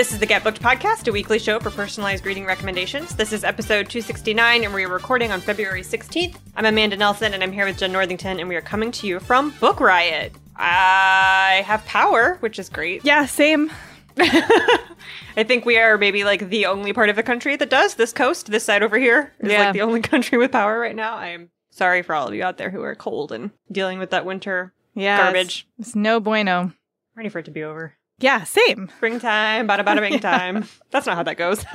This is the Get Booked Podcast, a weekly show for personalized reading recommendations. This is episode 269, and we're recording on February 16th. I'm Amanda Nelson, and I'm here with Jenn Northington, and we are coming to you from Book Riot. I have power, which is great. Yeah, same. I think we are maybe like the only part of the country that does. This coast, this side over here, is Yeah. like the only country with power right now. I am sorry for all of you out there who are cold and dealing with that winter Yeah. garbage. It's, it's no bueno. Ready for it to be over. Yeah, same. Springtime, bada bada bing time. That's not how that goes.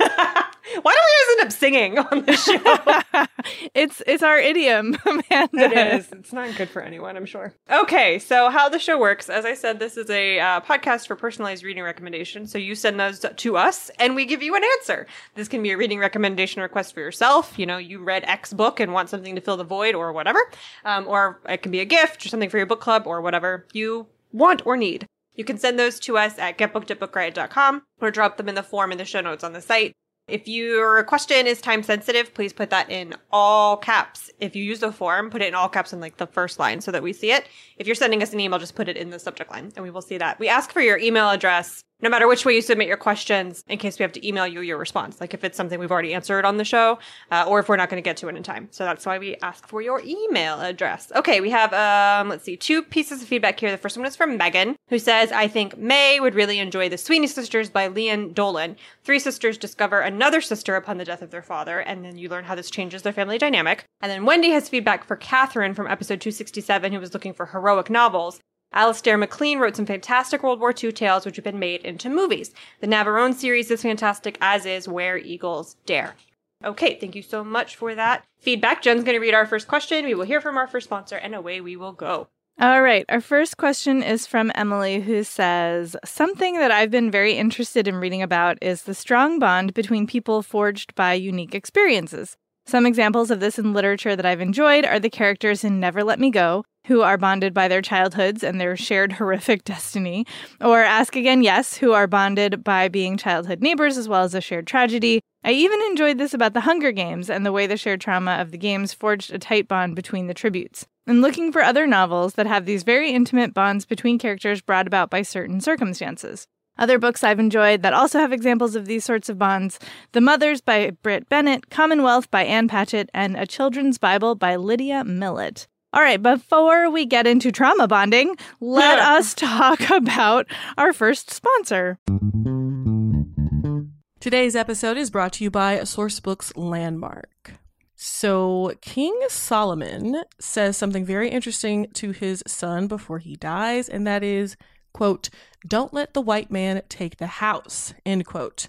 Why don't we just end up singing on the show? it's it's our idiom, Amanda. it is. It's not good for anyone, I'm sure. Okay, so how the show works, as I said, this is a uh, podcast for personalized reading recommendations. So you send those to us, and we give you an answer. This can be a reading recommendation request for yourself. You know, you read X book and want something to fill the void, or whatever. Um, or it can be a gift or something for your book club, or whatever you want or need. You can send those to us at getbooked@bookriot.com or drop them in the form in the show notes on the site. If your question is time sensitive, please put that in all caps. If you use the form, put it in all caps in like the first line so that we see it. If you're sending us an email, just put it in the subject line and we will see that. We ask for your email address no matter which way you submit your questions in case we have to email you your response. Like if it's something we've already answered on the show uh, or if we're not going to get to it in time. So that's why we ask for your email address. Okay, we have, um, let's see, two pieces of feedback here. The first one is from Megan, who says, I think May would really enjoy The Sweeney Sisters by Lian Dolan. Three sisters discover another sister upon the death of their father, and then you learn how this changes their family dynamic. And then Wendy has feedback for Catherine from episode 267, who was looking for heroic novels. Alistair MacLean wrote some fantastic World War II tales which have been made into movies. The Navarone series is fantastic, as is Where Eagles Dare. Okay, thank you so much for that feedback. Jenn's going to read our first question. We will hear from our first sponsor, and away we will go. All right. Our first question is from Emily, who says Something that I've been very interested in reading about is the strong bond between people forged by unique experiences. Some examples of this in literature that I've enjoyed are the characters in Never Let Me Go, who are bonded by their childhoods and their shared horrific destiny, or Ask Again Yes, who are bonded by being childhood neighbors as well as a shared tragedy. I even enjoyed this about the Hunger Games and the way the shared trauma of the games forged a tight bond between the tributes. And looking for other novels that have these very intimate bonds between characters brought about by certain circumstances. Other books I've enjoyed that also have examples of these sorts of bonds The Mothers by Brit Bennett, Commonwealth by Ann Patchett, and A Children's Bible by Lydia Millett. All right, before we get into trauma bonding, let Yeah. us talk about our first sponsor. Today's episode is brought to you by Sourcebooks Landmark. So, King Solomon says something very interesting to his son before he dies, and that is, quote, don't let the white man take the house, end quote.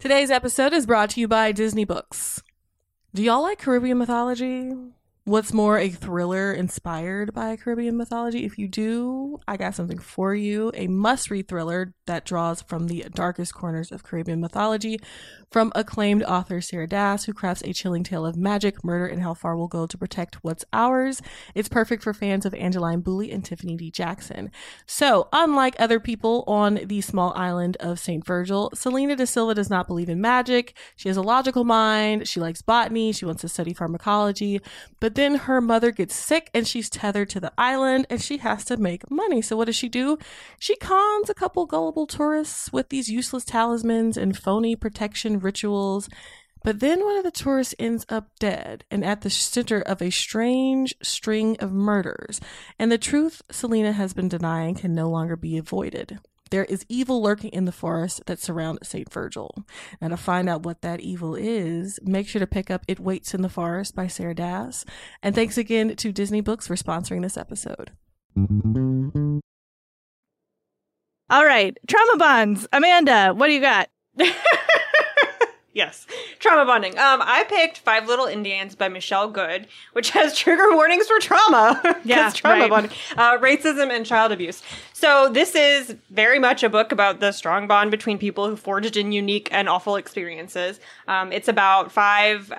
Today's episode is brought to you by Disney Books. Do y'all like Caribbean mythology? What's more, a thriller inspired by Caribbean mythology? If you do, I got something for you. A must read thriller that draws from the darkest corners of Caribbean mythology from acclaimed author Sarah Dass, who crafts a chilling tale of magic, murder, and how far we'll go to protect what's ours. It's perfect for fans of Angeline Boulley and Tiffany D. Jackson. So, unlike other people on the small island of St. Virgil, Selena de Silva does not believe in magic. She has a logical mind. She likes botany. She wants to study pharmacology. But then her mother gets sick and she's tethered to the island and she has to make money. So, what does she do? She cons a couple gullible tourists with these useless talismans and phony protection rituals. But then one of the tourists ends up dead and at the center of a strange string of murders. And the truth Selena has been denying can no longer be avoided. there is evil lurking in the forest that surrounds St. Virgil. And to find out what that evil is, make sure to pick up It Waits in the Forest by Sarah Dass. And thanks again to Disney Books for sponsoring this episode. All right, trauma bonds. Amanda, what do you got? yes, trauma bonding. Um, I picked Five Little Indians by Michelle Good, which has trigger warnings for trauma. Yeah, trauma right. bonding, uh, racism and child abuse. So this is very much a book about the strong bond between people who forged in unique and awful experiences. Um, it's about five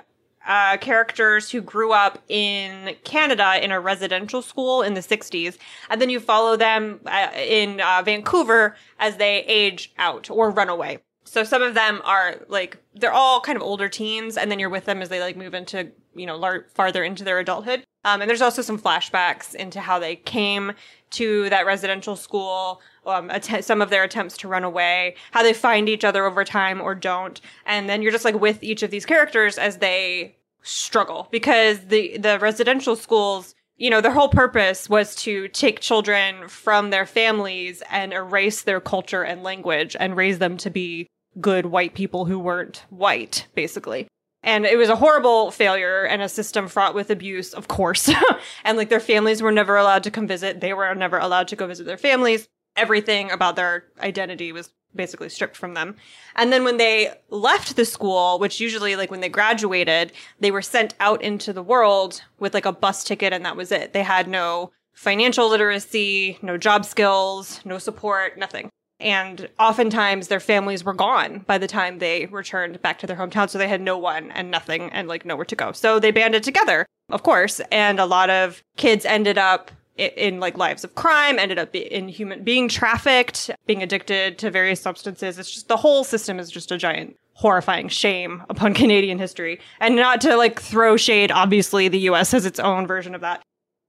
uh, characters who grew up in Canada in a residential school in the 60s. And then you follow them uh, in uh, Vancouver as they age out or run away. So some of them are like, they're all kind of older teens, and then you're with them as they like move into, you know, lar- farther into their adulthood. Um, and there's also some flashbacks into how they came to that residential school, um, att- some of their attempts to run away, how they find each other over time or don't. And then you're just like with each of these characters as they struggle because the, the residential schools, you know, their whole purpose was to take children from their families and erase their culture and language and raise them to be good white people who weren't white, basically. And it was a horrible failure and a system fraught with abuse, of course. and like their families were never allowed to come visit. They were never allowed to go visit their families. Everything about their identity was basically stripped from them. And then when they left the school, which usually like when they graduated, they were sent out into the world with like a bus ticket and that was it. They had no financial literacy, no job skills, no support, nothing. And oftentimes their families were gone by the time they returned back to their hometown. So they had no one and nothing and like nowhere to go. So they banded together, of course. And a lot of kids ended up in like lives of crime, ended up in human being trafficked, being addicted to various substances. It's just the whole system is just a giant horrifying shame upon Canadian history. And not to like throw shade, obviously the US has its own version of that.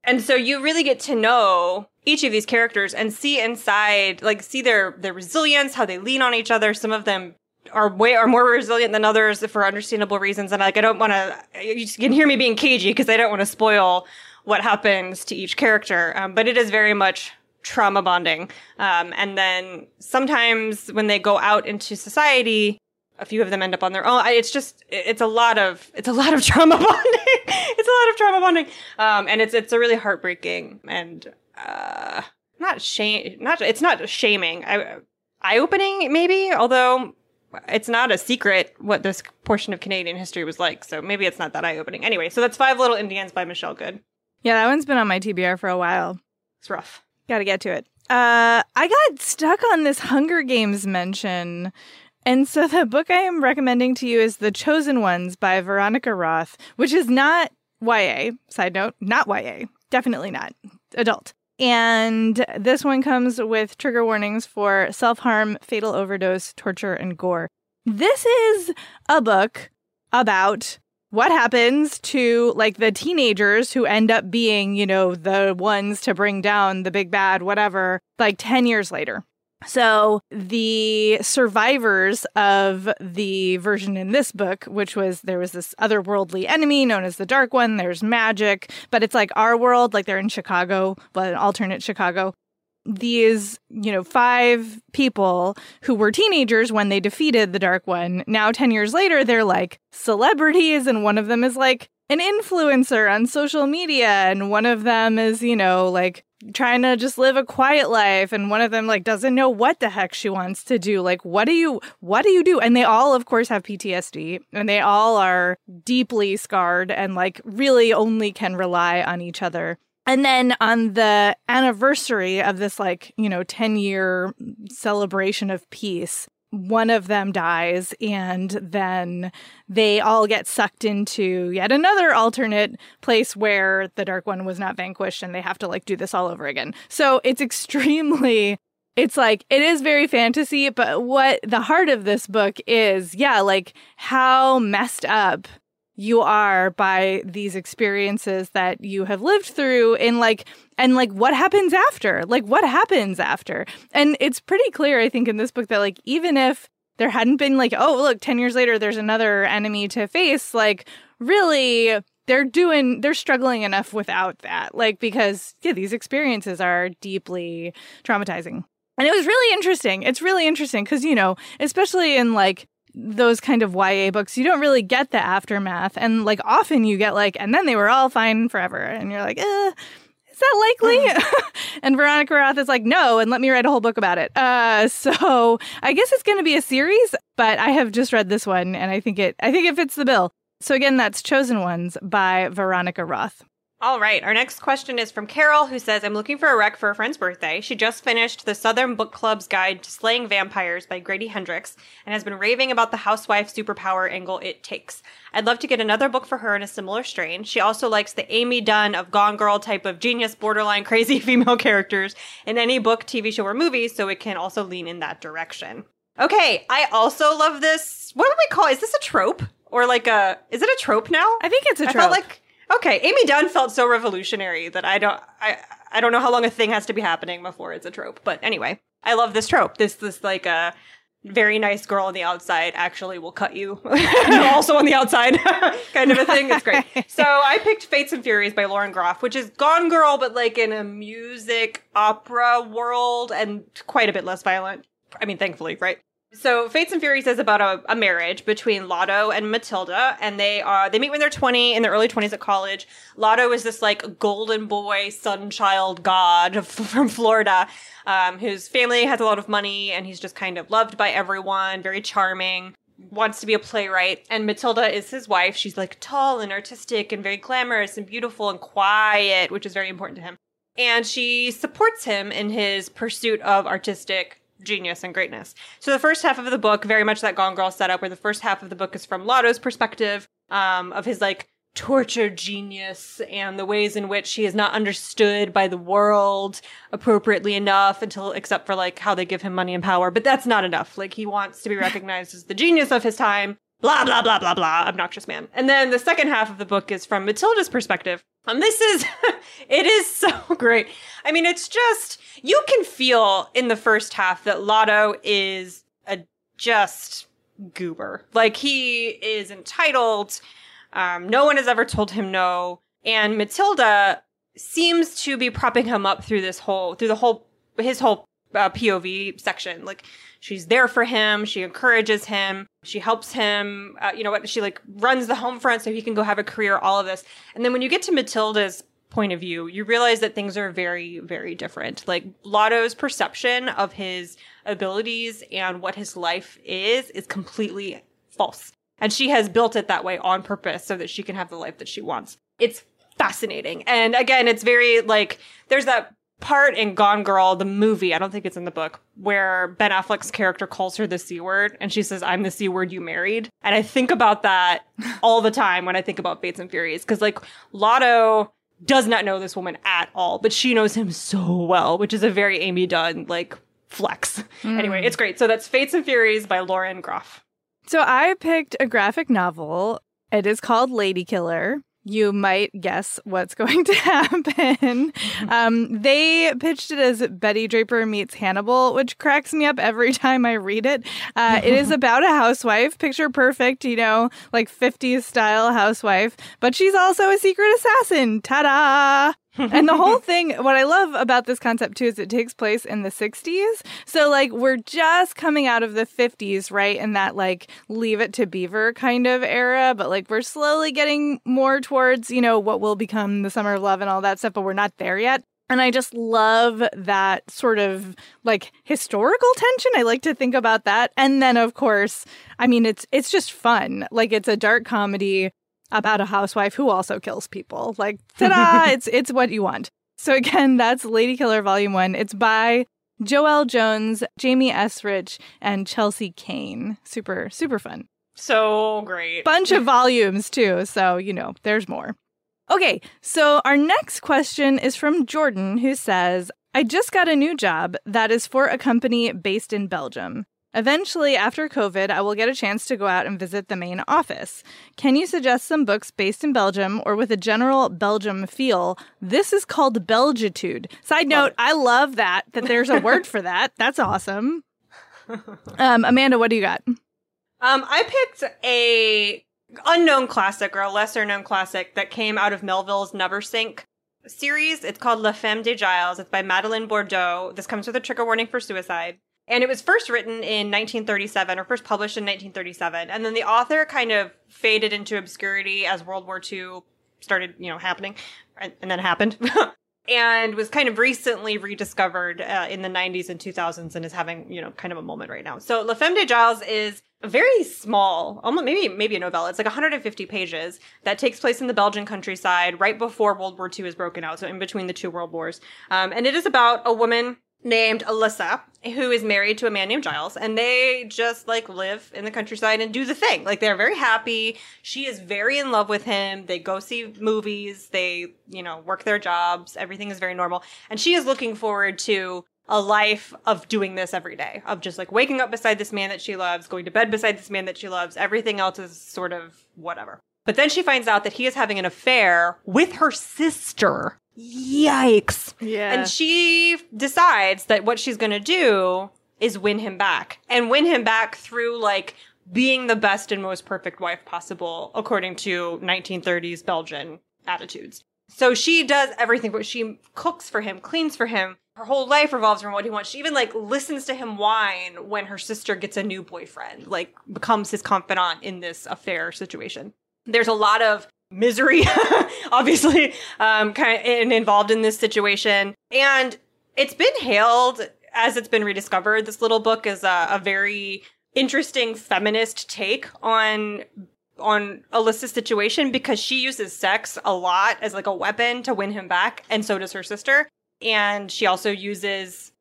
And so you really get to know each of these characters and see inside, like see their their resilience, how they lean on each other. Some of them are way are more resilient than others for understandable reasons. And like I don't want to, you can hear me being cagey because I don't want to spoil what happens to each character. Um, but it is very much trauma bonding. Um, and then sometimes when they go out into society, a few of them end up on their own. I- It's just, it's a lot of, it's a lot of trauma bonding. it's a lot of trauma bonding. Um, and it's, it's a really heartbreaking and, uh, not shame, not, it's not shaming. I, eye-opening maybe, although it's not a secret what this portion of Canadian history was like. So maybe it's not that eye-opening. Anyway, so that's Five Little Indians by Michelle Good. Yeah, that one's been on my TBR for a while. It's rough. Got to get to it. Uh, I got stuck on this Hunger Games mention. And so the book I am recommending to you is The Chosen Ones by Veronica Roth, which is not YA. Side note, not YA. Definitely not. Adult. And this one comes with trigger warnings for self harm, fatal overdose, torture, and gore. This is a book about what happens to like the teenagers who end up being, you know, the ones to bring down the big bad, whatever, like 10 years later. So the survivors of the version in this book, which was there was this otherworldly enemy known as the Dark One, there's magic, but it's like our world, like they're in Chicago, but an alternate Chicago these, you know, five people who were teenagers when they defeated the Dark One. Now, 10 years later, they're like celebrities, and one of them is like an influencer on social media, and one of them is, you know, like trying to just live a quiet life and one of them like doesn't know what the heck she wants to do. Like what do you what do you do? And they all of course have PTSD and they all are deeply scarred and like really only can rely on each other. And then on the anniversary of this, like, you know, 10 year celebration of peace, one of them dies, and then they all get sucked into yet another alternate place where the Dark One was not vanquished, and they have to, like, do this all over again. So it's extremely. It's like, it is very fantasy, but what the heart of this book is, yeah, like how messed up you are by these experiences that you have lived through in like and like what happens after? Like what happens after? And it's pretty clear i think in this book that like even if there hadn't been like oh look 10 years later there's another enemy to face like really they're doing they're struggling enough without that. Like because yeah these experiences are deeply traumatizing. And it was really interesting. It's really interesting because, you know, especially in like those kind of YA books, you don't really get the aftermath. And like often you get like, and then they were all fine forever. And you're like, eh, is that likely? and Veronica Roth is like, no, and let me write a whole book about it. Uh, so I guess it's going to be a series, but I have just read this one and I think it, I think it fits the bill. So again, that's Chosen Ones by Veronica Roth. All right. Our next question is from Carol, who says, I'm looking for a rec for a friend's birthday. She just finished the Southern Book Club's Guide to Slaying Vampires by Grady Hendrix and has been raving about the housewife superpower angle it takes. I'd love to get another book for her in a similar strain. She also likes the Amy Dunne of Gone Girl type of genius, borderline crazy female characters in any book, TV show, or movie, so it can also lean in that direction. Okay. I also love this. What do we call Is this a trope? Or like a, is it a trope now? I think it's a trope. I felt like okay, Amy Dunne felt so revolutionary that I don't I I don't know how long a thing has to be happening before it's a trope. But anyway, I love this trope. This this like a very nice girl on the outside actually will cut you. Also on the outside kind of a thing. It's great. So i picked fates and furies by lauren groff which is gone girl but like in a music opera world and quite a bit less violent. I mean thankfully right so Fates and Furies is about a, a, marriage between Lotto and Matilda, and they are they meet when they're twenty in their early twenties at college. Lotto is this like golden boy, sun child god from Florida, um, whose family has a lot of money, and he's just kind of loved by everyone, very charming, wants to be a playwright. And Matilda is his wife. She's like tall and artistic and very glamorous and beautiful and quiet, which is very important to him. And she supports him in his pursuit of artistic genius and greatness. So the first half of the book, very much that Gone Girl setup, where the first half of the book is from Lotto's perspective, um, of his like tortured genius and the ways in which he is not understood by the world appropriately enough until except for like how they give him money and power. But that's not enough. Like he wants to be recognized as the genius of his time. Blah blah blah blah blah. Obnoxious man. And then the second half of the book is from Matilda's perspective. And this is, it is so great. I mean, it's just, you can feel in the first half that Lotto is a just goober. Like he is entitled. Um, no one has ever told him no. And Matilda seems to be propping him up through this whole, through the whole, his whole uh, POV section. Like she's there for him. She encourages him. She helps him. Uh, you know what? She like runs the home front so he can go have a career, all of this. And then when you get to Matilda's point of view, you realize that things are very, very different. Like Lotto's perception of his abilities and what his life is is completely false. And she has built it that way on purpose so that she can have the life that she wants. It's fascinating. And again, it's very like, there's that part in Gone Girl, the movie, I don't think it's in the book, where Ben Affleck's character calls her the C word and she says, I'm the C word you married. And I think about that all the time when I think about Fates and Furies. Cause like Lotto does not know this woman at all, but she knows him so well, which is a very Amy Dunne like flex. Mm. Anyway, it's great. So that's Fates and Furies by Lauren Groff. So I picked a graphic novel. It is called Lady Killer you might guess what's going to happen. Um, they pitched it as Betty Draper meets Hannibal, which cracks me up every time I read it. Uh, it is about a housewife, picture perfect, you know, like 50s style housewife, but she's also a secret assassin. Ta da! And the whole thing, what I love about this concept too is it takes place in the 60s. So, like, we're just coming out of the 50s, right? In that, like, leave it to Beaver kind of era. But, like, we're slowly getting more towards, you know, what will become the Summer of Love and all that stuff, but we're not there yet. And I just love that sort of like historical tension. I like to think about that. And then of course, I mean it's it's just fun. Like it's a dark comedy about a housewife who also kills people. Like, ta-da! it's it's what you want. So again, that's Lady Killer Volume One. It's by Joëlle Jones, Jamie S. Rich, and Chelsea Kane. Super, super fun. So great. Bunch of volumes too. So, you know, there's more. Okay, so our next question is from Jordan, who says, I just got a new job that is for a company based in Belgium. Eventually, after COVID, I will get a chance to go out and visit the main office. Can you suggest some books based in Belgium or with a general Belgium feel? This is called Belgitude. Side note, I love that, that there's a word for that. That's awesome. Um, Amanda, what do you got? Um, I picked a unknown classic or a lesser known classic that came out of Melville's Neversink series. It's called La Femme de Gilles. It's by Madeleine Bourdouxhe. This comes with a trigger warning for suicide. And it was first written in 1937 or first published in 1937. And then the author kind of faded into obscurity as World War II started, you know, happening. And, and then happened. and was kind of recently rediscovered uh, in the 90s and 2000s and is having, you know, kind of a moment right now. So La Femme de Gilles is a very small, almost maybe maybe a novella. It's like 150 pages that takes place in the Belgian countryside right before World War II is broken out, so in between the two world wars. Um, and it is about a woman named Alyssa who is married to a man named Gilles and they just like live in the countryside and do the thing. Like they're very happy. She is very in love with him. They go see movies, they, you know, work their jobs. Everything is very normal. And she is looking forward to a life of doing this every day, of just like waking up beside this man that she loves, going to bed beside this man that she loves. Everything else is sort of whatever. But then she finds out that he is having an affair with her sister. Yikes. Yeah. And she decides that what she's going to do is win him back and win him back through like being the best and most perfect wife possible, according to 1930s Belgian attitudes. So she does everything, but she cooks for him, cleans for him. Her whole life revolves around what he wants. She even like listens to him whine when her sister gets a new boyfriend, like becomes his confidant in this affair situation. There's a lot of misery, obviously, um, kind of involved in this situation. And it's been hailed as it's been rediscovered. This little book is a, a very interesting feminist take on on Alyssa's situation because she uses sex a lot as like a weapon to win him back, and so does her sister. And she also uses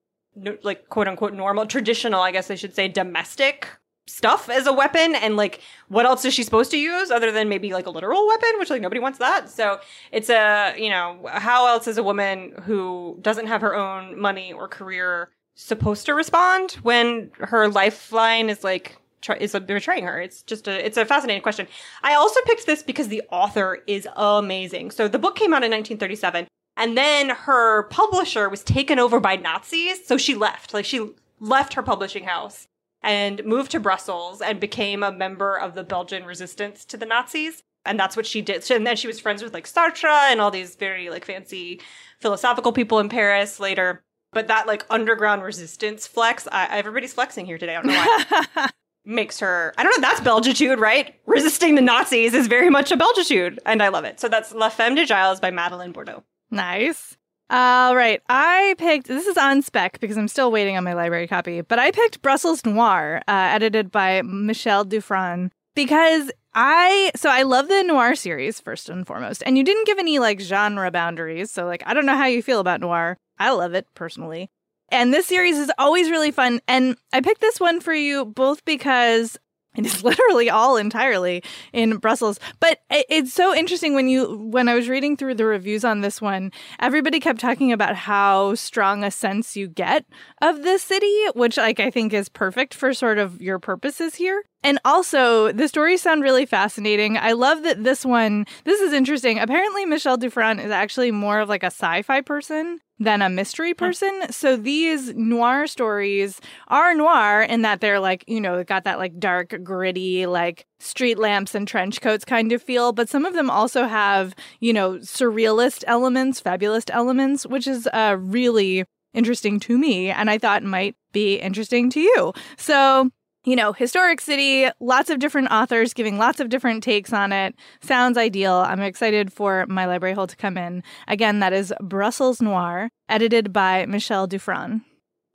like quote unquote normal, traditional, I guess I should say, domestic stuff as a weapon and like what else is she supposed to use other than maybe like a literal weapon which like nobody wants that? So it's a you know how else is a woman who doesn't have her own money or career supposed to respond when her lifeline is like is betraying her? It's just a it's a fascinating question. I also picked this because the author is amazing. So the book came out in 1937 and then her publisher was taken over by nazis so she left. Like she left her publishing house and moved to Brussels and became a member of the Belgian resistance to the Nazis. And that's what she did. And then she was friends with like Sartre and all these very like fancy philosophical people in Paris later. But that like underground resistance flex, I, everybody's flexing here today. I don't know why. makes her, I don't know, that's Belgitude, right? Resisting the Nazis is very much a Belgitude. And I love it. So that's La Femme de Gilles by Madeleine Bourdouxhe. Nice. All right. I picked, this is on spec because I'm still waiting on my library copy, but I picked Brussels Noir, uh, edited by Michel Dufrasne, because I, so I love the noir series first and foremost. And you didn't give any like genre boundaries. So, like, I don't know how you feel about noir. I love it personally. And this series is always really fun. And I picked this one for you both because it is literally all entirely in Brussels. But it's so interesting when you when I was reading through the reviews on this one, everybody kept talking about how strong a sense you get of the city, which like I think is perfect for sort of your purposes here. And also, the stories sound really fascinating. I love that this one, this is interesting. Apparently, Michel Dufrasne is actually more of like a sci fi person than a mystery person. So these noir stories are noir in that they're like, you know, got that like dark, gritty, like street lamps and trench coats kind of feel. But some of them also have, you know, surrealist elements, fabulous elements, which is uh, really interesting to me. And I thought might be interesting to you. So you know, historic city, lots of different authors giving lots of different takes on it. Sounds ideal. I'm excited for my library hole to come in. Again, that is Brussels Noir, edited by Michel Dufrasne.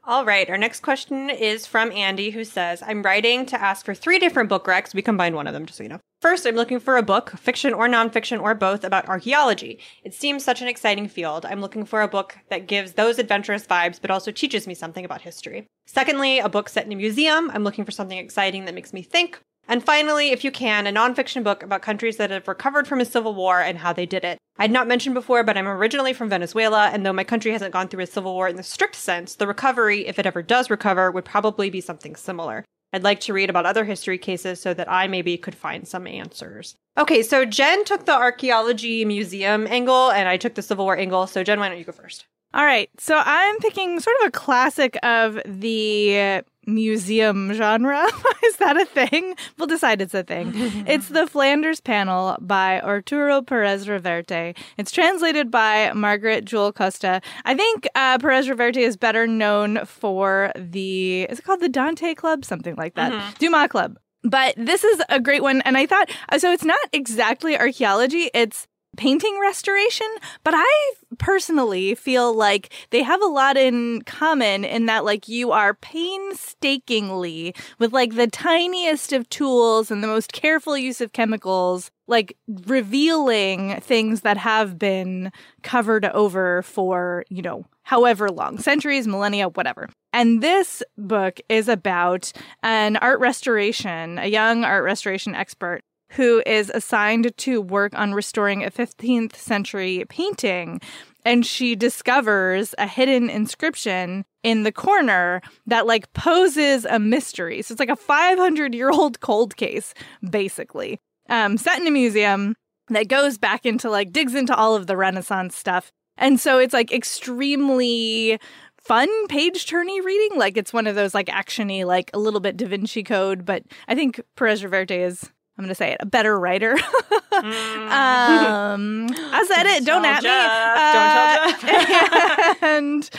All right. Our next question is from Andy, who says, I'm writing to ask for three different book recs. We combined one of them, just so you know. First, I'm looking for a book, fiction or nonfiction or both, about archaeology. It seems such an exciting field. I'm looking for a book that gives those adventurous vibes, but also teaches me something about history. Secondly, a book set in a museum. I'm looking for something exciting that makes me think. And finally, if you can, a nonfiction book about countries that have recovered from a civil war and how they did it. I'd not mentioned before, but I'm originally from Venezuela, and though my country hasn't gone through a civil war in the strict sense, the recovery, if it ever does recover, would probably be something similar. I'd like to read about other history cases so that I maybe could find some answers. Okay, so Jenn took the archaeology museum angle, and I took the Civil War angle. So, Jenn, why don't you go first? All right. So I'm picking sort of a classic of the museum genre. Is that a thing? We'll decide it's a thing. it's The Flanders Panel by Arturo Perez Reverte. It's translated by Margaret Jull Costa. I think uh, Perez Reverte is better known for the, is it called the Dante Club? Something like that. Mhm. Dumas Club. But this is a great one. And I thought, so it's not exactly archaeology, it's painting restoration, but I personally feel like they have a lot in common in that like you are painstakingly with like the tiniest of tools and the most careful use of chemicals like revealing things that have been covered over for, you know, however long, centuries, millennia, whatever. And this book is about an art restoration, a young art restoration expert who is assigned to work on restoring a 15th century painting. And she discovers a hidden inscription in the corner that like poses a mystery. So it's like a 500 year old cold case, basically, um, set in a museum that goes back into like digs into all of the Renaissance stuff. And so it's like extremely fun page turny reading. Like it's one of those like actiony, like a little bit Da Vinci Code, but I think Perez Reverte is I'm gonna say it a better writer. Mm. um, I said it. Don't at me. Jeff. Don't tell Jeff. Uh, and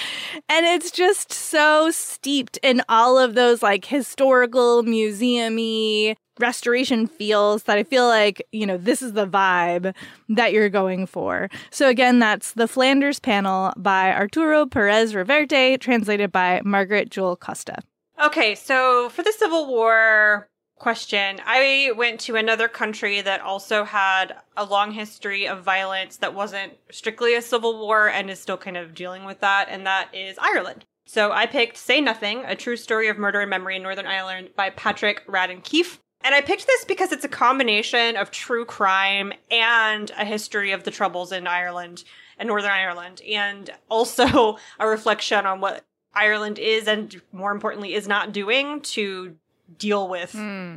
and it's just so steeped in all of those like historical, museumy restoration feels that I feel like you know this is the vibe that you're going for. So again, that's the Flanders panel by Arturo Perez Reverte, translated by Margaret Jull Costa. Okay, so for the Civil War question, I went to another country that also had a long history of violence that wasn't strictly a civil war and is still kind of dealing with that, and that is Ireland. So I picked Say Nothing, a true story of murder and memory in Northern Ireland by Patrick Radden Keefe. And I picked this because it's a combination of true crime and a history of the troubles in Ireland and Northern Ireland, and also a reflection on what Ireland is and more importantly is not doing to deal with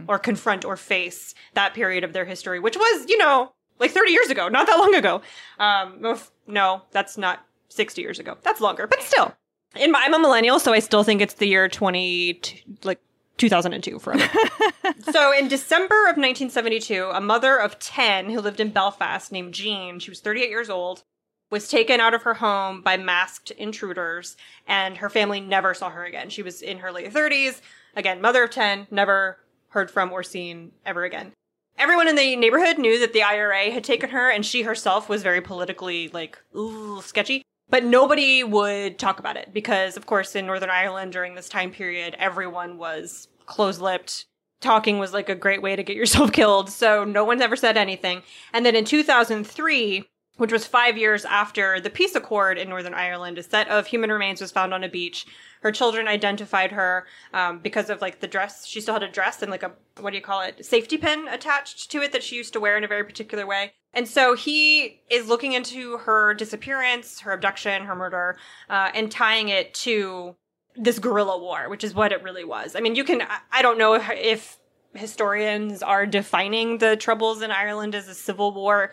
or confront or face that period of their history, which was, you know, like 30 years ago, not that long ago. Um, no, that's not 60 years ago. That's longer, but still. In my, I'm a millennial, so I still think it's the year 20, t- like 2002 forever. so in December of 1972, a mother of 10 who lived in Belfast named Jean, she was 38 years old, was taken out of her home by masked intruders, and her family never saw her again. She was in her late 30s. Again, mother of 10, never heard from or seen ever again. Everyone in the neighborhood knew that the IRA had taken her, and she herself was very politically, like, ooh, sketchy. But nobody would talk about it because, of course, in Northern Ireland during this time period, everyone was close lipped. Talking was like a great way to get yourself killed. So no one ever said anything. And then in 2003, which was five years after the peace accord in Northern Ireland, a set of human remains was found on a beach. Her children identified her um, because of like the dress. She still had a dress and like a what do you call it? Safety pin attached to it that she used to wear in a very particular way. And so he is looking into her disappearance, her abduction, her murder, uh, and tying it to this guerrilla war, which is what it really was. I mean, you can, I- don't know if, if historians are defining the troubles in Ireland as a civil war.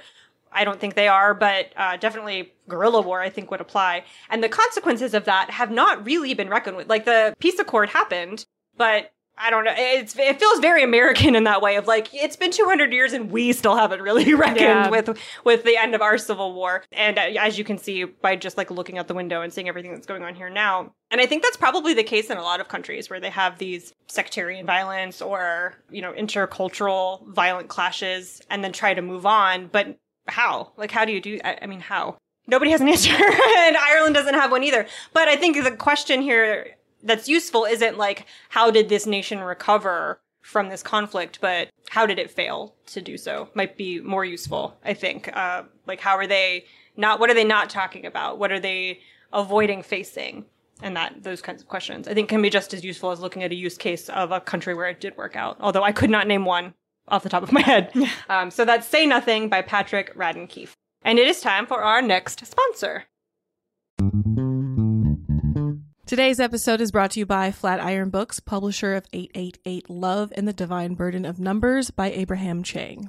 I don't think they are, but uh, definitely guerrilla war, I think, would apply. And the consequences of that have not really been reckoned with. Like the peace accord happened, but I don't know. It's, it feels very American in that way of like it's been 200 years and we still haven't really reckoned Yeah. with with the end of our civil war. And uh, as you can see by just like looking out the window and seeing everything that's going on here now. And I think that's probably the case in a lot of countries where they have these sectarian violence or, you know, intercultural violent clashes and then try to move on, but how? Like how do you do I, I mean how? Nobody has an answer and Ireland doesn't have one either. But I think the question here that's useful isn't like how did this nation recover from this conflict, but how did it fail to do so? Might be more useful, I think. Uh, like how are they not? What are they not talking about? What are they avoiding facing? And that those kinds of questions, I think, can be just as useful as looking at a use case of a country where it did work out. Although I could not name one off the top of my head. um, so that's "Say Nothing" by Patrick Radden Keefe, and it is time for our next sponsor. Today's episode is brought to you by Flatiron Books, publisher of 888 Love and the Divine Burden of Numbers by Abraham Chang.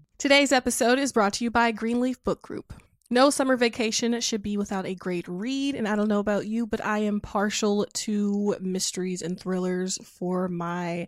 Today's episode is brought to you by Greenleaf Book Group. No summer vacation should be without a great read, and I don't know about you, but I am partial to mysteries and thrillers for my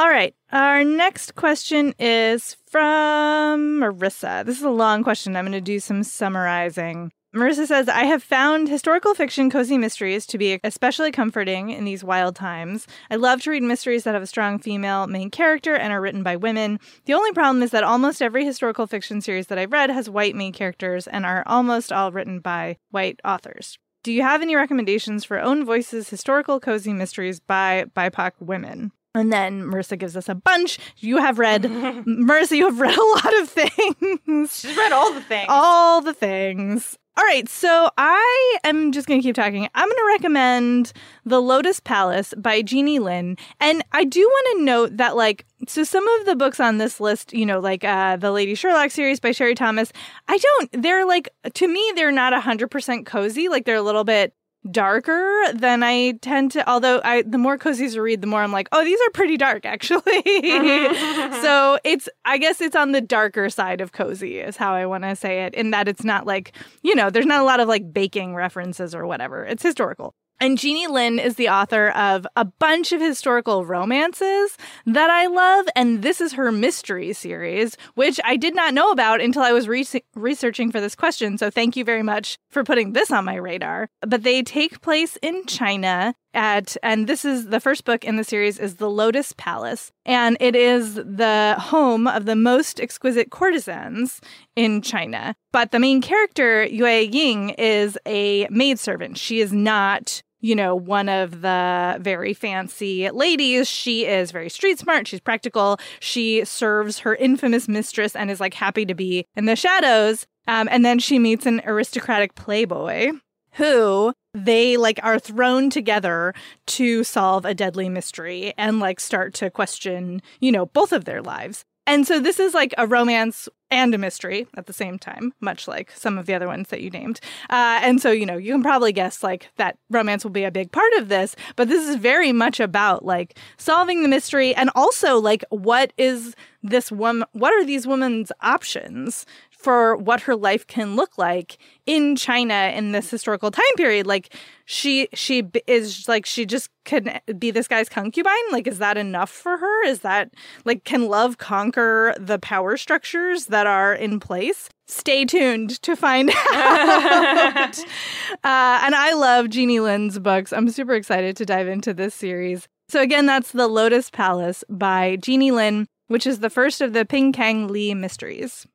All right. Our next question is from Marissa. This is a long question. I'm going to do some summarizing. Marissa says, I have found historical fiction cozy mysteries to be especially comforting in these wild times. I love to read mysteries that have a strong female main character and are written by women. The only problem is that almost every historical fiction series that I've read has white main characters and are almost all written by white authors. Do you have any recommendations for own voices historical cozy mysteries by BIPOC women? And then Marissa gives us a bunch. You have read, Marissa, you have read a lot of things. She's read all the things. All the things. All right, so I am just going to keep talking. I'm going to recommend The Lotus Palace by Jeannie Lin. And I do want to note that, like, so some of the books on this list, you know, like uh, the Lady Sherlock series by Sherry Thomas, I don't, they're like, to me, they're not 100% cozy. Like, they're a little bit darker than I tend to although I the more cozies I read the more I'm like oh these are pretty dark actually. Mm-hmm. So it's I guess it's on the darker side of cozy is how I want to say it in that it's not like you know there's not a lot of like baking references or whatever. It's historical and Jeannie Lin is the author of a bunch of historical romances that I love. And this is her mystery series, which I did not know about until I was re- researching for this question. So thank you very much for putting this on my radar. But they take place in China at and this is the first book in the series is the lotus palace and it is the home of the most exquisite courtesans in china but the main character yue ying is a maidservant she is not you know, one of the very fancy ladies. She is very street smart. She's practical. She serves her infamous mistress and is like happy to be in the shadows. Um, and then she meets an aristocratic playboy who they like are thrown together to solve a deadly mystery and like start to question, you know, both of their lives. And so this is like a romance and a mystery at the same time, much like some of the other ones that you named. Uh, and so, you know, you can probably guess like that romance will be a big part of this, but this is very much about like solving the mystery and also like what is this woman, what are these women's options? For what her life can look like in China in this historical time period. Like she she is like she just can be this guy's concubine. Like is that enough for her? Is that like can love conquer the power structures that are in place? Stay tuned to find out. uh, and I love Jeannie Lin's books. I'm super excited to dive into this series. So again, that's The Lotus Palace by Jeannie Lin. which is the first of the Pingkang Li mysteries.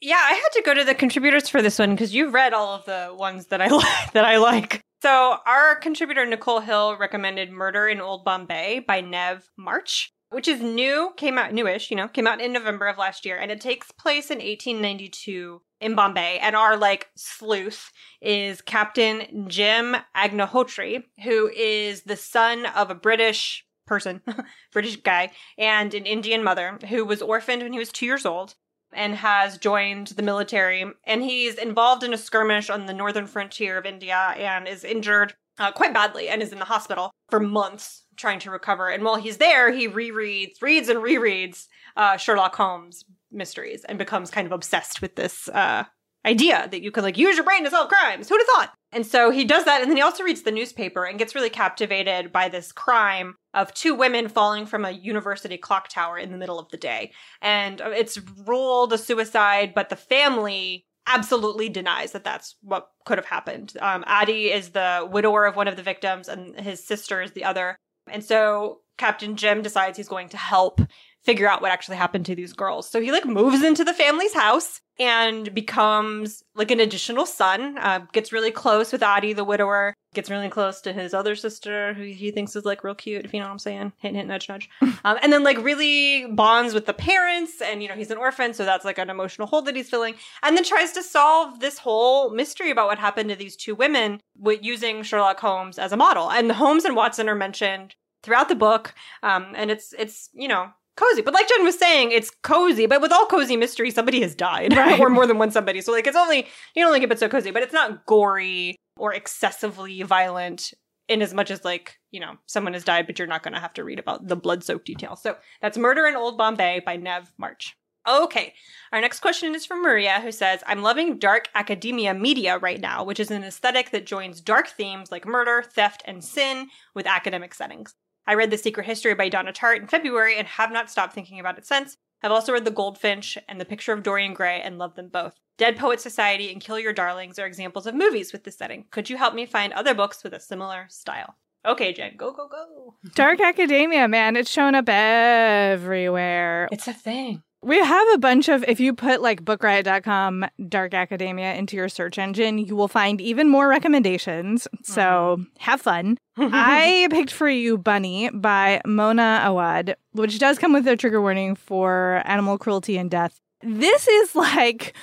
Yeah, I had to go to the contributors for this one because you've read all of the ones that I like that I like. So our contributor Nicole Hill recommended Murder in Old Bombay by Nev March, which is new, came out newish, you know, came out in November of last year, and it takes place in 1892 in Bombay. And our like sleuth is Captain Jim Agnihotri, who is the son of a British person, British guy, and an Indian mother who was orphaned when he was two years old and has joined the military. And he's involved in a skirmish on the northern frontier of India and is injured uh, quite badly and is in the hospital for months trying to recover. And while he's there, he rereads, reads, and rereads uh, Sherlock Holmes mysteries and becomes kind of obsessed with this uh, idea that you could like use your brain to solve crimes. Who'd have thought? And so he does that, and then he also reads the newspaper and gets really captivated by this crime of two women falling from a university clock tower in the middle of the day. And uh, it's ruled a suicide, but the family absolutely denies that that's what could have happened. Um, Adi is the widower of one of the victims, and his sister is the other. And so Captain Jim decides he's going to help figure out what actually happened to these girls. So he like moves into the family's house and becomes like an additional son. Uh, gets really close with Adi, the widower. Gets really close to his other sister, who he thinks is like real cute, if you know what I'm saying. Hint, hint, nudge, nudge. um, and then like really bonds with the parents, and you know he's an orphan, so that's like an emotional hole that he's filling. And then tries to solve this whole mystery about what happened to these two women with using Sherlock Holmes as a model. And the Holmes and Watson are mentioned throughout the book, um, and it's it's you know cozy. But like Jenn was saying, it's cozy. But with all cozy mystery, somebody has died, Right. or more than one somebody. So like, it's only you only keep it so cozy, but it's not gory or excessively violent. In as much as like you know someone has died, but you're not going to have to read about the blood-soaked details. So that's Murder in Old Bombay by Nev March. Okay, our next question is from Maria, who says, I'm loving dark academia media right now, which is an aesthetic that joins dark themes like murder, theft, and sin with academic settings. I read The Secret History by Donna Tartt in February and have not stopped thinking about it since. I've also read The Goldfinch and The Picture of Dorian Gray and love them both. Dead Poet Society and Kill Your Darlings are examples of movies with this setting. Could you help me find other books with a similar style? Okay, Jenn, go, go, go. Dark academia, man, it's shown up everywhere. It's a thing. We have a bunch of, if you put like bookriot.com dark academia into your search engine, you will find even more recommendations. So have fun. I picked for you Bunny by Mona Awad, which does come with a trigger warning for animal cruelty and death. This is like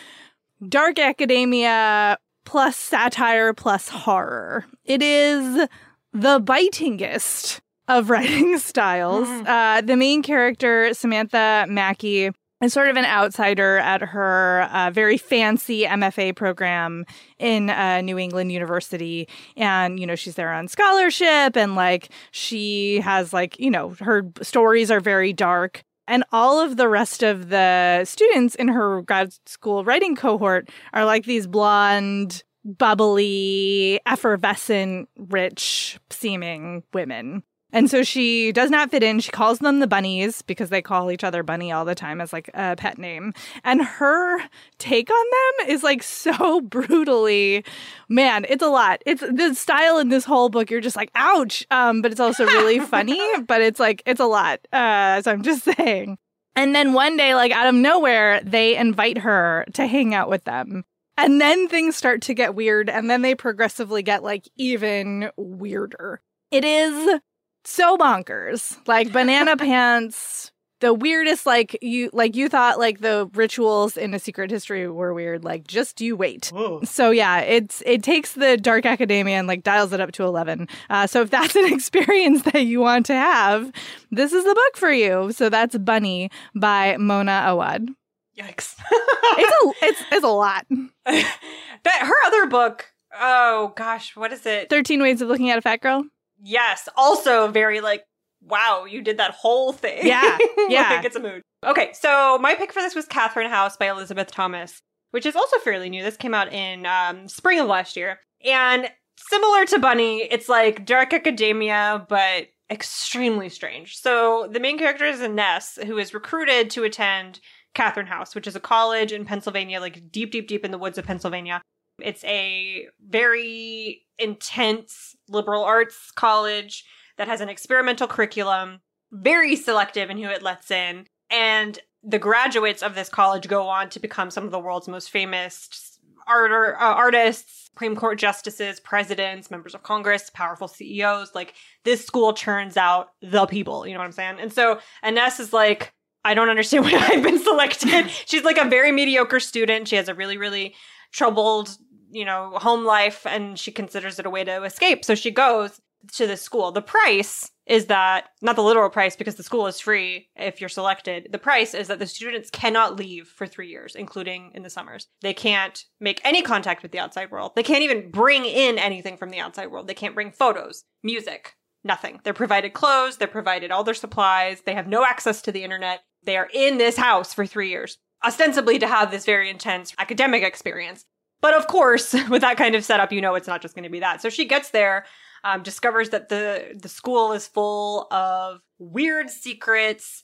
dark academia plus satire plus horror. It is the bitingest of writing styles. Mhm. Uh, the main character, Samantha Mackey, is sort of an outsider at her uh, very fancy MFA program in uh, New England University. And, you know, she's there on scholarship and like she has like, you know, her stories are very dark. And all of the rest of the students in her grad school writing cohort are like these blonde, bubbly, effervescent, rich seeming women. And so she does not fit in. She calls them the bunnies because they call each other bunny all the time as like a pet name. And her take on them is like so brutally, man, it's a lot. It's the style in this whole book. You're just like, ouch. Um, but it's also really funny, but it's like, it's a lot. Uh, so I'm just saying. And then one day, like out of nowhere, they invite her to hang out with them. And then things start to get weird. And then they progressively get like even weirder. It is so bonkers. Like banana pants, the weirdest like you like you thought like the rituals in a secret history were weird. Like just you wait. So yeah, it's it takes the dark academia and like dials it up to eleven. Uh, so if that's an experience that you want to have, this is the book for you. So that's Bunny by Mona Awad. Yikes. It's a it's it's a lot. that her other book, oh gosh, what is it? Thirteen ways of looking at a fat girl. Yes, also very like, wow, you did that whole thing. Yeah, yeah. like, it's a mood. Okay, so my pick for this was Catherine House by Elizabeth Thomas, which is also fairly new. This came out in um, spring of last year. And similar to Bunny, it's like dark academia, but extremely strange. So the main character is Ines, who is recruited to attend Catherine House, which is a college in Pennsylvania, like deep, deep, deep in the woods of Pennsylvania. It's a very intense liberal arts college that has an experimental curriculum, very selective in who it lets in. And the graduates of this college go on to become some of the world's most famous art- uh, artists, Supreme Court justices, presidents, members of Congress, powerful CEOs. Like this school churns out the people. You know what I'm saying? And so Ines is like, I don't understand why I've been selected. She's like a very mediocre student. She has a really, really troubled, you know, home life and she considers it a way to escape. So she goes to this school. The price is that not the literal price because the school is free if you're selected. The price is that the students cannot leave for three years, including in the summers. They can't make any contact with the outside world. They can't even bring in anything from the outside world. They can't bring photos, music, nothing. They're provided clothes, they're provided all their supplies, they have no access to the internet. They are in this house for three years, ostensibly to have this very intense academic experience. But of course, with that kind of setup, you know it's not just going to be that. So she gets there um, discovers that the the school is full of weird secrets.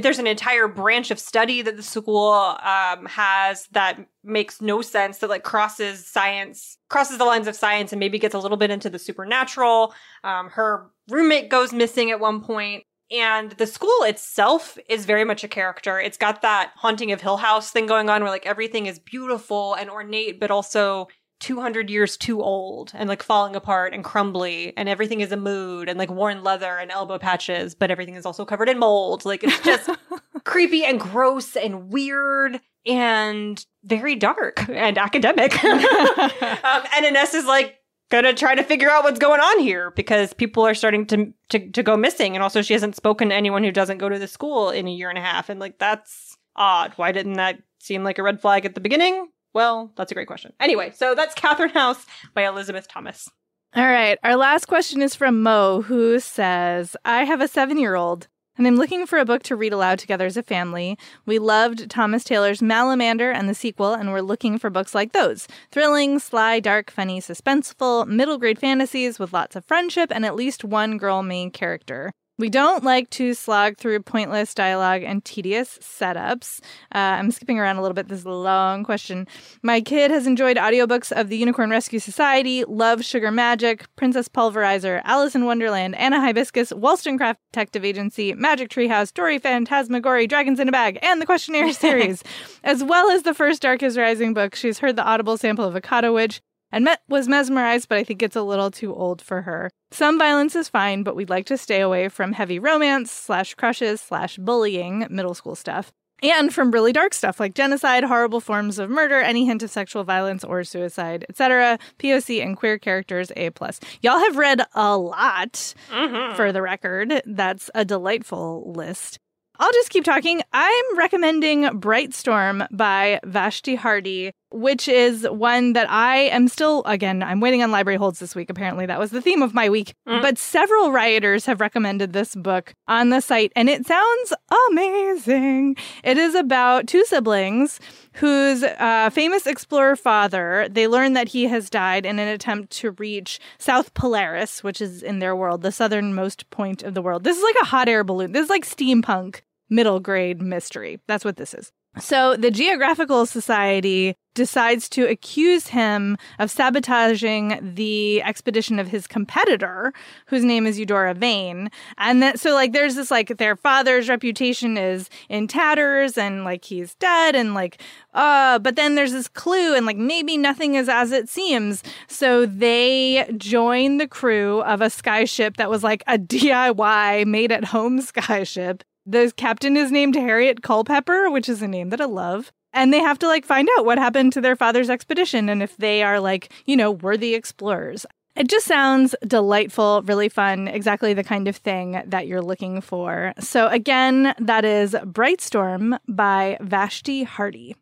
There's an entire branch of study that the school um, has that makes no sense. That like crosses science, crosses the lines of science, and maybe gets a little bit into the supernatural. Um, her roommate goes missing at one point, and the school itself is very much a character. It's got that haunting of Hill House thing going on where like everything is beautiful and ornate, but also 200 years too old and like falling apart and crumbly and everything is a mood and like worn leather and elbow patches but everything is also covered in mold like it's just creepy and gross and weird and very dark and academic um, and Ines is like gonna try to figure out what's going on here because people are starting to, to to go missing and also she hasn't spoken to anyone who doesn't go to the school in a year and a half and like that's odd why didn't that seem like a red flag at the beginning well, that's a great question. Anyway, so that's Catherine House by Elizabeth Thomas. All right. Our last question is from Mo, who says I have a seven year old and I'm looking for a book to read aloud together as a family. We loved Thomas Taylor's Malamander and the sequel, and we're looking for books like those thrilling, sly, dark, funny, suspenseful, middle grade fantasies with lots of friendship and at least one girl main character. We don't like to slog through pointless dialogue and tedious setups. Uh, I'm skipping around a little bit. This is a long question. My kid has enjoyed audiobooks of the Unicorn Rescue Society, Love Sugar Magic, Princess Pulverizer, Alice in Wonderland, Anna Hibiscus, Wollstonecraft Detective Agency, Magic Treehouse, Dory Phantasmagory, Dragons in a Bag, and the Questioneers series, as well as the first Dark is Rising book. She's heard the audible sample of Akata Witch, and met, was mesmerized, but I think it's a little too old for her. Some violence is fine, but we'd like to stay away from heavy romance slash crushes slash bullying, middle school stuff, and from really dark stuff like genocide, horrible forms of murder, any hint of sexual violence or suicide, etc. POC and queer characters A plus. Y'all have read a lot, mm-hmm. for the record. That's a delightful list. I'll just keep talking. I'm recommending Bright Storm by Vashti Hardy, which is one that I am still, again, I'm waiting on library holds this week. Apparently, that was the theme of my week. Mm. But several rioters have recommended this book on the site, and it sounds amazing. It is about two siblings whose uh, famous explorer father, they learn that he has died in an attempt to reach South Polaris, which is in their world, the southernmost point of the world. This is like a hot air balloon. This is like steampunk middle grade mystery. That's what this is. So the Geographical Society decides to accuse him of sabotaging the expedition of his competitor, whose name is Eudora Vane. And that, so like there's this like their father's reputation is in tatters and like he's dead and like uh but then there's this clue and like maybe nothing is as it seems. So they join the crew of a skyship that was like a DIY made at home skyship the captain is named Harriet Culpepper, which is a name that I love. And they have to like find out what happened to their father's expedition and if they are like, you know, worthy explorers. It just sounds delightful, really fun, exactly the kind of thing that you're looking for. So, again, that is Bright Storm by Vashti Hardy.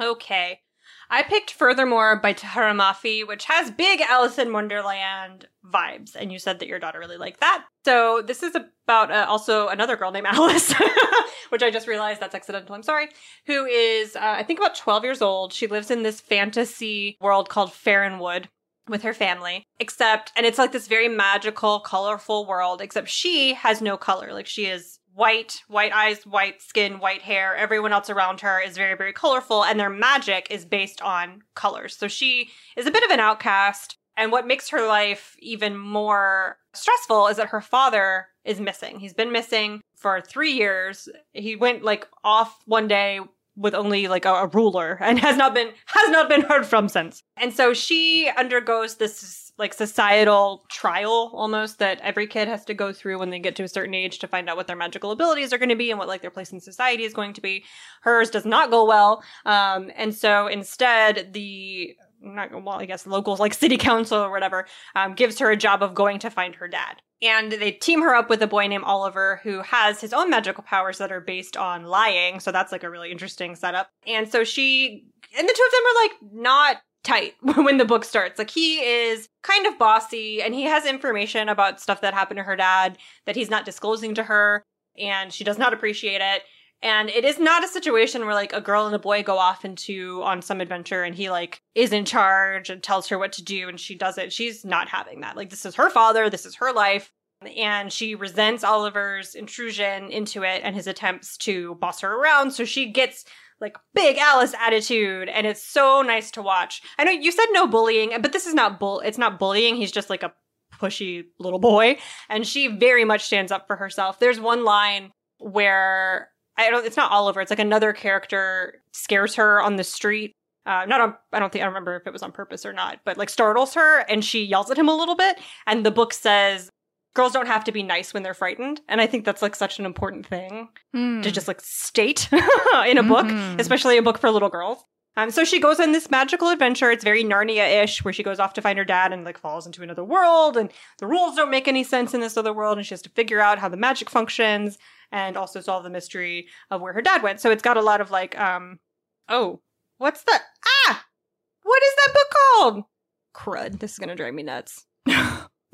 Okay. I picked Furthermore by Tahereh Mafi, which has big Alice in Wonderland vibes. And you said that your daughter really liked that. So this is about uh, also another girl named Alice, which I just realized that's accidental. I'm sorry. Who is, uh, I think, about 12 years old. She lives in this fantasy world called Ferenwood with her family, except, and it's like this very magical, colorful world, except she has no color. Like she is white, white eyes, white skin, white hair. Everyone else around her is very, very colorful, and their magic is based on colors. So she is a bit of an outcast. And what makes her life even more stressful is that her father is missing. He's been missing for three years. He went like off one day with only like a, a, ruler and has not been has not been heard from since. And so she undergoes this like societal trial almost that every kid has to go through when they get to a certain age to find out what their magical abilities are going to be and what like their place in society is going to be. Hers does not go well. Um, and so instead the not well, I guess locals like city council or whatever, um, gives her a job of going to find her dad. And they team her up with a boy named Oliver who has his own magical powers that are based on lying. So that's like a really interesting setup. And so she and the two of them are like not tight when the book starts. Like he is kind of bossy and he has information about stuff that happened to her dad that he's not disclosing to her and she does not appreciate it. And it is not a situation where like a girl and a boy go off into on some adventure and he like is in charge and tells her what to do and she does it. She's not having that. Like this is her father, this is her life. And she resents Oliver's intrusion into it and his attempts to boss her around. So she gets like big Alice attitude and it's so nice to watch. I know you said no bullying, but this is not bull it's not bullying. He's just like a pushy little boy and she very much stands up for herself. There's one line where I don't. It's not Oliver. It's like another character scares her on the street. Uh, not on. I don't think I remember if it was on purpose or not, but like startles her, and she yells at him a little bit. And the book says girls don't have to be nice when they're frightened, and I think that's like such an important thing mm. to just like state in a book, mm-hmm. especially a book for little girls. Um, so she goes on this magical adventure. It's very Narnia-ish, where she goes off to find her dad and like falls into another world, and the rules don't make any sense in this other world, and she has to figure out how the magic functions and also solve the mystery of where her dad went. So it's got a lot of like, um, oh, what's that? Ah, what is that book called? Crud. This is gonna drive me nuts.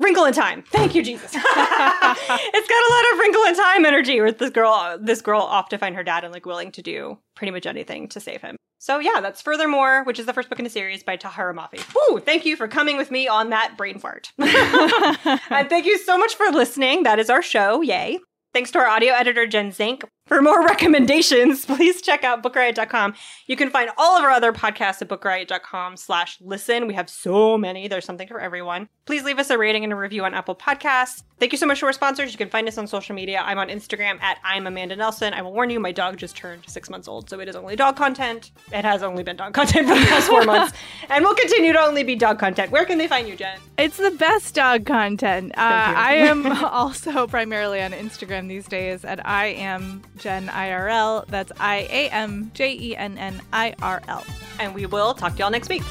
Wrinkle in Time. Thank you, Jesus. it's got a lot of Wrinkle in Time energy with this girl, this girl off to find her dad and like willing to do pretty much anything to save him. So yeah, that's Furthermore, which is the first book in the series by Tahereh Mafi. Woo! Thank you for coming with me on that brain fart. and thank you so much for listening. That is our show. Yay. Thanks to our audio editor, Jen Zink. For more recommendations, please check out bookriot.com. You can find all of our other podcasts at bookriot.com slash listen. We have so many. There's something for everyone. Please leave us a rating and a review on Apple Podcasts. Thank you so much to our sponsors. You can find us on social media. I'm on Instagram at I'm Amanda Nelson. I will warn you, my dog just turned six months old, so it is only dog content. It has only been dog content for the past four months, and we'll continue to only be dog content. Where can they find you, Jenn? It's the best dog content. Uh, I am also primarily on Instagram these days at I am Jenn IRL. That's I A M J E N N I R L. And we will talk to y'all next week.